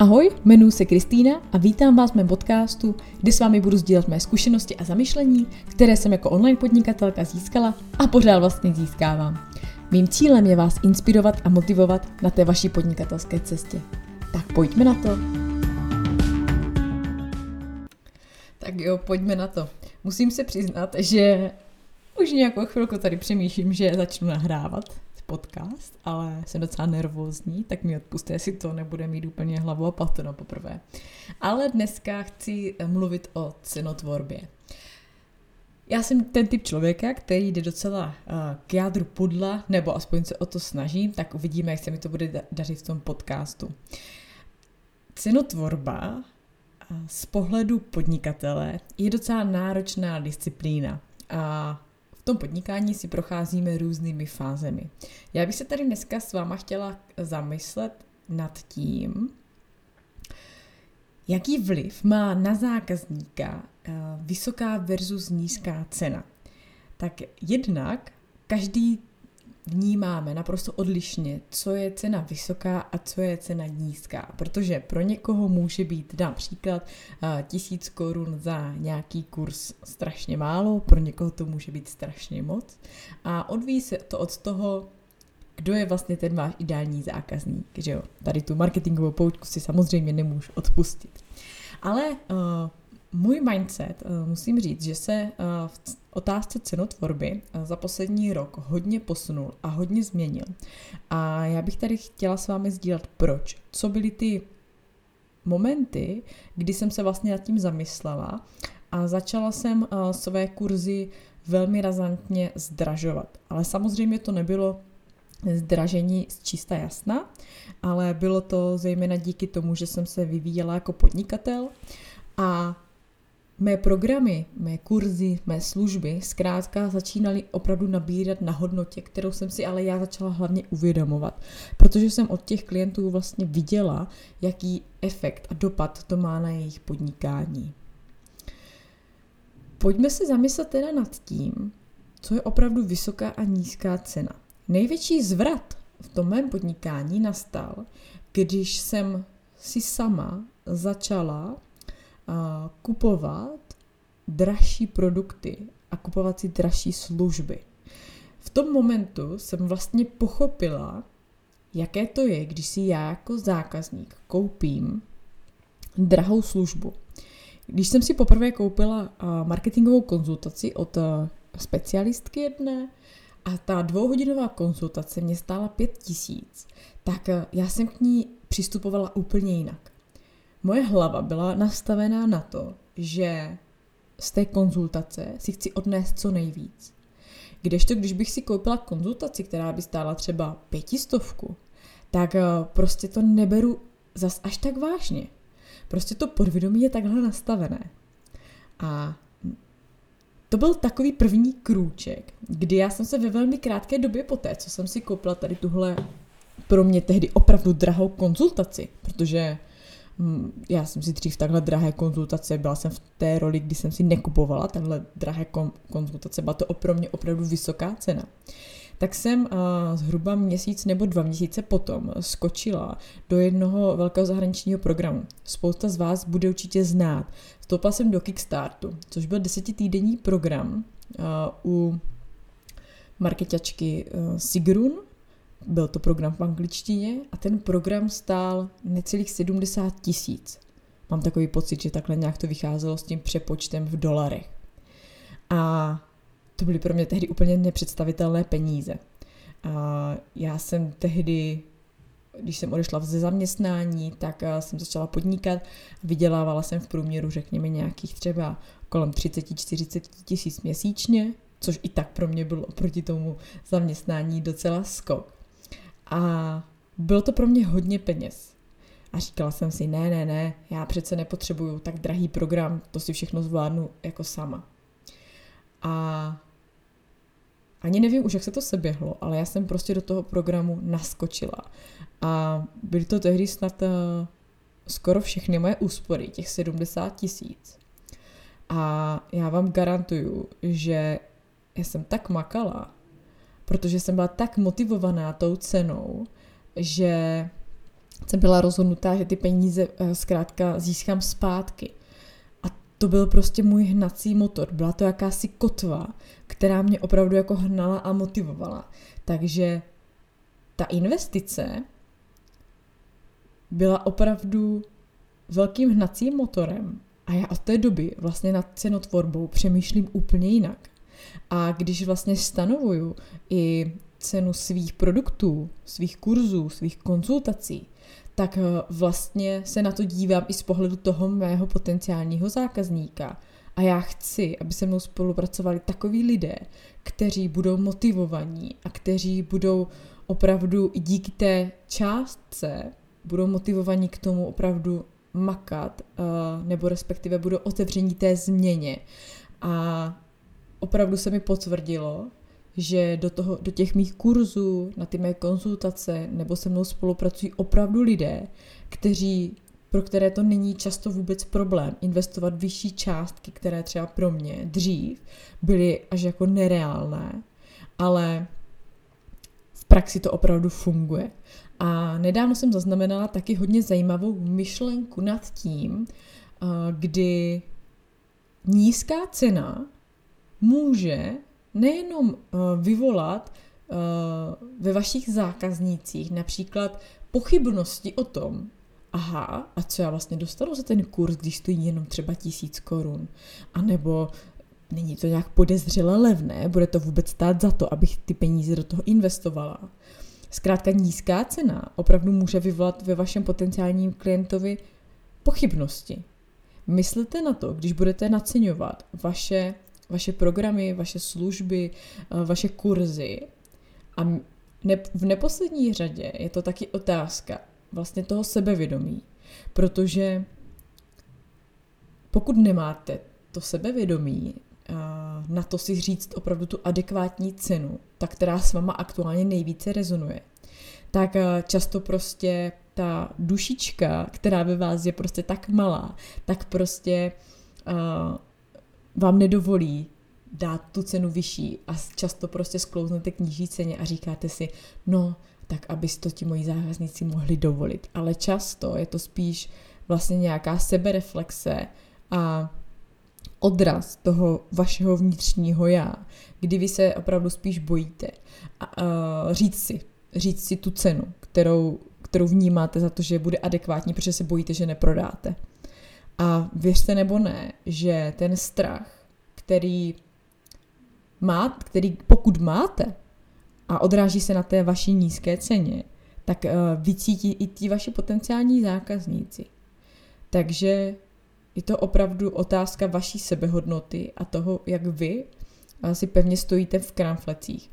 Ahoj, jmenuji se Kristýna a vítám vás v mém podcastu, kde s vámi budu sdílet mé zkušenosti a zamyšlení, které jsem jako online podnikatelka získala a pořád vlastně získávám. Mým cílem je vás inspirovat a motivovat na té vaší podnikatelské cestě. Tak pojďme na to. Tak jo, pojďme na to. Musím se přiznat, že už nějakou chvilku tady přemýšlím, že začnu nahrávat podcast, ale jsem docela nervózní, tak mi odpuste, jestli to nebude mít úplně hlavu a patu na poprvé. Ale dneska chci mluvit o cenotvorbě. Já jsem ten typ člověka, který jde docela uh, k jádru pudla, nebo aspoň se o to snažím, tak uvidíme, jak se mi to bude dařit v tom podcastu. Cenotvorba z pohledu podnikatele je docela náročná disciplína. A tom podnikání si procházíme různými fázemi. Já bych se tady dneska s váma chtěla zamyslet nad tím, jaký vliv má na zákazníka eh, vysoká versus nízká cena. Tak jednak každý vnímáme naprosto odlišně, co je cena vysoká a co je cena nízká, protože pro někoho může být například uh, tisíc korun za nějaký kurz strašně málo, pro někoho to může být strašně moc a odvíjí se to od toho, kdo je vlastně ten váš ideální zákazník, že jo. Tady tu marketingovou poučku si samozřejmě nemůžu odpustit. Ale uh, můj mindset, uh, musím říct, že se uh, v otázce cenotvorby uh, za poslední rok hodně posunul a hodně změnil. A já bych tady chtěla s vámi sdílet proč. Co byly ty momenty, kdy jsem se vlastně nad tím zamyslela a začala jsem své kurzy velmi razantně zdražovat. Ale samozřejmě to nebylo zdražení z čista jasna, ale bylo to zejména díky tomu, že jsem se vyvíjela jako podnikatel a Mé programy, mé kurzy, mé služby zkrátka začínaly opravdu nabírat na hodnotě, kterou jsem si ale já začala hlavně uvědomovat, protože jsem od těch klientů vlastně viděla, jaký efekt a dopad to má na jejich podnikání. Pojďme se zamyslet teda nad tím, co je opravdu vysoká a nízká cena. Největší zvrat v tom mém podnikání nastal, když jsem si sama začala kupovat dražší produkty a kupovat si dražší služby. V tom momentu jsem vlastně pochopila, jaké to je, když si já jako zákazník koupím drahou službu. Když jsem si poprvé koupila marketingovou konzultaci od specialistky jedné a ta dvouhodinová konzultace mě stála pět tisíc, tak já jsem k ní přistupovala úplně jinak. Moje hlava byla nastavená na to, že z té konzultace si chci odnést co nejvíc. Kdežto, když bych si koupila konzultaci, která by stála třeba pětistovku, tak eh, prostě to neberu zas až tak vážně. Prostě to podvědomí je takhle nastavené. A to byl takový první krůček, kdy já jsem se ve velmi krátké době poté, co jsem si koupila tady tuhle pro mě tehdy opravdu drahou konzultaci, protože já jsem si dřív takhle drahé konzultace, byla jsem v té roli, kdy jsem si nekupovala takhle drahé konzultace, byla to pro mě opravdu vysoká cena. Tak jsem uh, zhruba měsíc nebo dva měsíce potom skočila do jednoho velkého zahraničního programu. Spousta z vás bude určitě znát. Vstoupila jsem do Kickstartu, což byl desetitýdenní program uh, u marketačky uh, Sigrun, byl to program v angličtině a ten program stál necelých 70 tisíc. Mám takový pocit, že takhle nějak to vycházelo s tím přepočtem v dolarech. A to byly pro mě tehdy úplně nepředstavitelné peníze. A já jsem tehdy, když jsem odešla ze zaměstnání, tak jsem začala podnikat. Vydělávala jsem v průměru, řekněme, nějakých třeba kolem 30-40 tisíc měsíčně, což i tak pro mě bylo oproti tomu zaměstnání docela skok. A bylo to pro mě hodně peněz. A říkala jsem si, ne, ne, ne, já přece nepotřebuju tak drahý program, to si všechno zvládnu jako sama. A ani nevím už, jak se to seběhlo, ale já jsem prostě do toho programu naskočila. A byly to tehdy snad uh, skoro všechny moje úspory, těch 70 tisíc. A já vám garantuju, že já jsem tak makala, protože jsem byla tak motivovaná tou cenou, že jsem byla rozhodnutá, že ty peníze uh, zkrátka získám zpátky. A to byl prostě můj hnací motor. Byla to jakási kotva, která mě opravdu jako hnala a motivovala. Takže ta investice byla opravdu velkým hnacím motorem a já od té doby vlastně nad cenotvorbou přemýšlím úplně jinak. A když vlastně stanovuju i cenu svých produktů, svých kurzů, svých konzultací, tak eh, vlastně se na to dívám i z pohledu toho mého potenciálního zákazníka. A já chci, aby se mnou spolupracovali takoví lidé, kteří budou motivovaní a kteří budou opravdu díky té částce budou motivovaní k tomu opravdu makat, uh, nebo respektive budou otevření té změně. A opravdu se mi potvrdilo, že do, toho, do těch mých kurzů, na ty mé konzultace nebo se mnou spolupracují opravdu lidé, kteří, pro které to není často vůbec problém investovat vyšší částky, které třeba pro mě dřív byly až jako nereálné, ale v praxi to opravdu funguje. A nedávno jsem zaznamenala taky hodně zajímavou myšlenku nad tím, kdy nízká cena může nejenom vyvolat ve vašich zákaznících například pochybnosti o tom, aha, a co já vlastně dostanu za ten kurz, když stojí jenom třeba tisíc korun, a nebo není to nějak podezřele levné, bude to vůbec stát za to, abych ty peníze do toho investovala. Zkrátka nízká cena opravdu může vyvolat ve vašem potenciálním klientovi pochybnosti. Myslete na to, když budete naceňovat vaše, vaše programy, vaše služby, eh, vaše kurzy. A v neposlední řadě je to taky otázka vlastně toho sebevědomí. Protože pokud nemáte to sebevědomí, na to si říct opravdu tu adekvátní cenu, ta, která s váma aktuálně nejvíce rezonuje, tak eh, často prostě ta dušička, která ve vás je prostě tak malá, tak prostě vám nedovolí dát tu cenu vyšší a často prostě sklouznete k nižší ceně a říkáte si, no, tak aby to ti moji zákazníci mohli dovolit. Ale často je to spíš vlastně nějaká sebereflexe a odraz toho vašeho vnitřního já, kdy vy se opravdu spíš bojíte a, a říct si, říct si tu cenu, kterou, kterou vnímáte za to, že bude adekvátní, protože se bojíte, že neprodáte. A věřte nebo ne, že ten strach, který má, který pokud máte a odráží se na té vaší nízké ceně, tak uh, vycítí i ti vaši potenciální zákazníci. Takže je to opravdu otázka vaší sebehodnoty a toho, jak vy si pevně stojíte v kramflecích.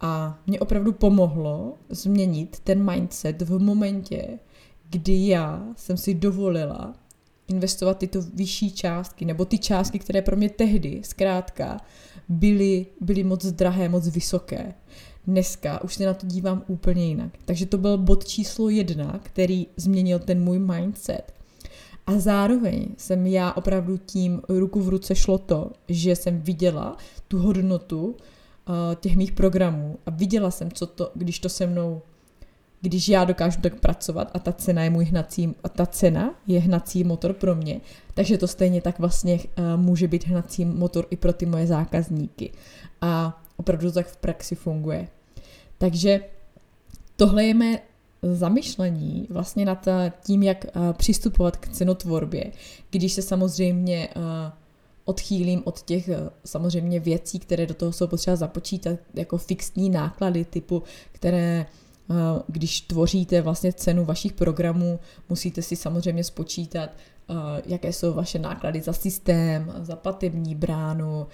A mě opravdu pomohlo změnit ten mindset v momentě, kdy já jsem si dovolila investovat tyto vyšší částky, nebo ty částky, které pro mě tehdy zkrátka byly, byly moc drahé, moc vysoké. Dneska už se na to dívám úplně jinak. Takže to byl bod číslo jedna, který změnil ten můj mindset. A zároveň jsem já opravdu tím ruku v ruce šlo to, že jsem viděla tu hodnotu uh, těch mých programů a viděla jsem, co to, když to se mnou, když já dokážu tak pracovat a ta cena je můj hnací, a ta cena je hnací motor pro mě, takže to stejně tak vlastně uh, může být hnací motor i pro ty moje zákazníky. A opravdu to tak v praxi funguje. Takže tohle je mé zamyšlení vlastně nad eh, tím, jak eh, přistupovat k cenotvorbě, když se samozřejmě eh, odchýlím od těch samozřejmě věcí, které do toho jsou potřeba započítat, jako fixní náklady typu, které když tvoříte vlastně cenu vašich programů, musíte si samozřejmě spočítat, jaké jsou vaše náklady za systém, za platební bránu,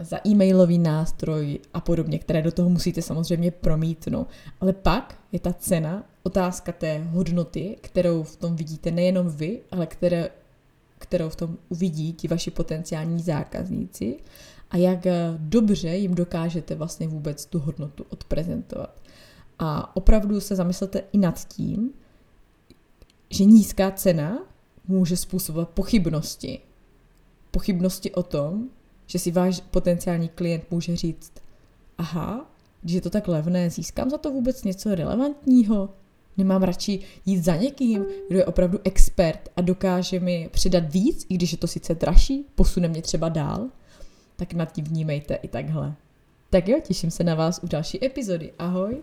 za e-mailový nástroj a podobně, které do toho musíte samozřejmě promítnout. Ale pak je ta cena otázka té hodnoty, kterou v tom vidíte nejenom vy, ale které, kterou v tom uvidí ti vaši potenciální zákazníci a jak dobře jim dokážete vlastně vůbec tu hodnotu odprezentovat. A opravdu se zamyslete i nad tím, že nízká cena může způsobovat pochybnosti. Pochybnosti o tom, že si váš potenciální klient může říct, aha, když je to tak levné, získám za to vůbec něco relevantního? Nemám radši jít za někým, kdo je opravdu expert a dokáže mi přidat víc, i když je to sice dražší, posune mě třeba dál? Tak nad tím vnímejte i takhle. Tak jo, těším se na vás u další epizody. Ahoj!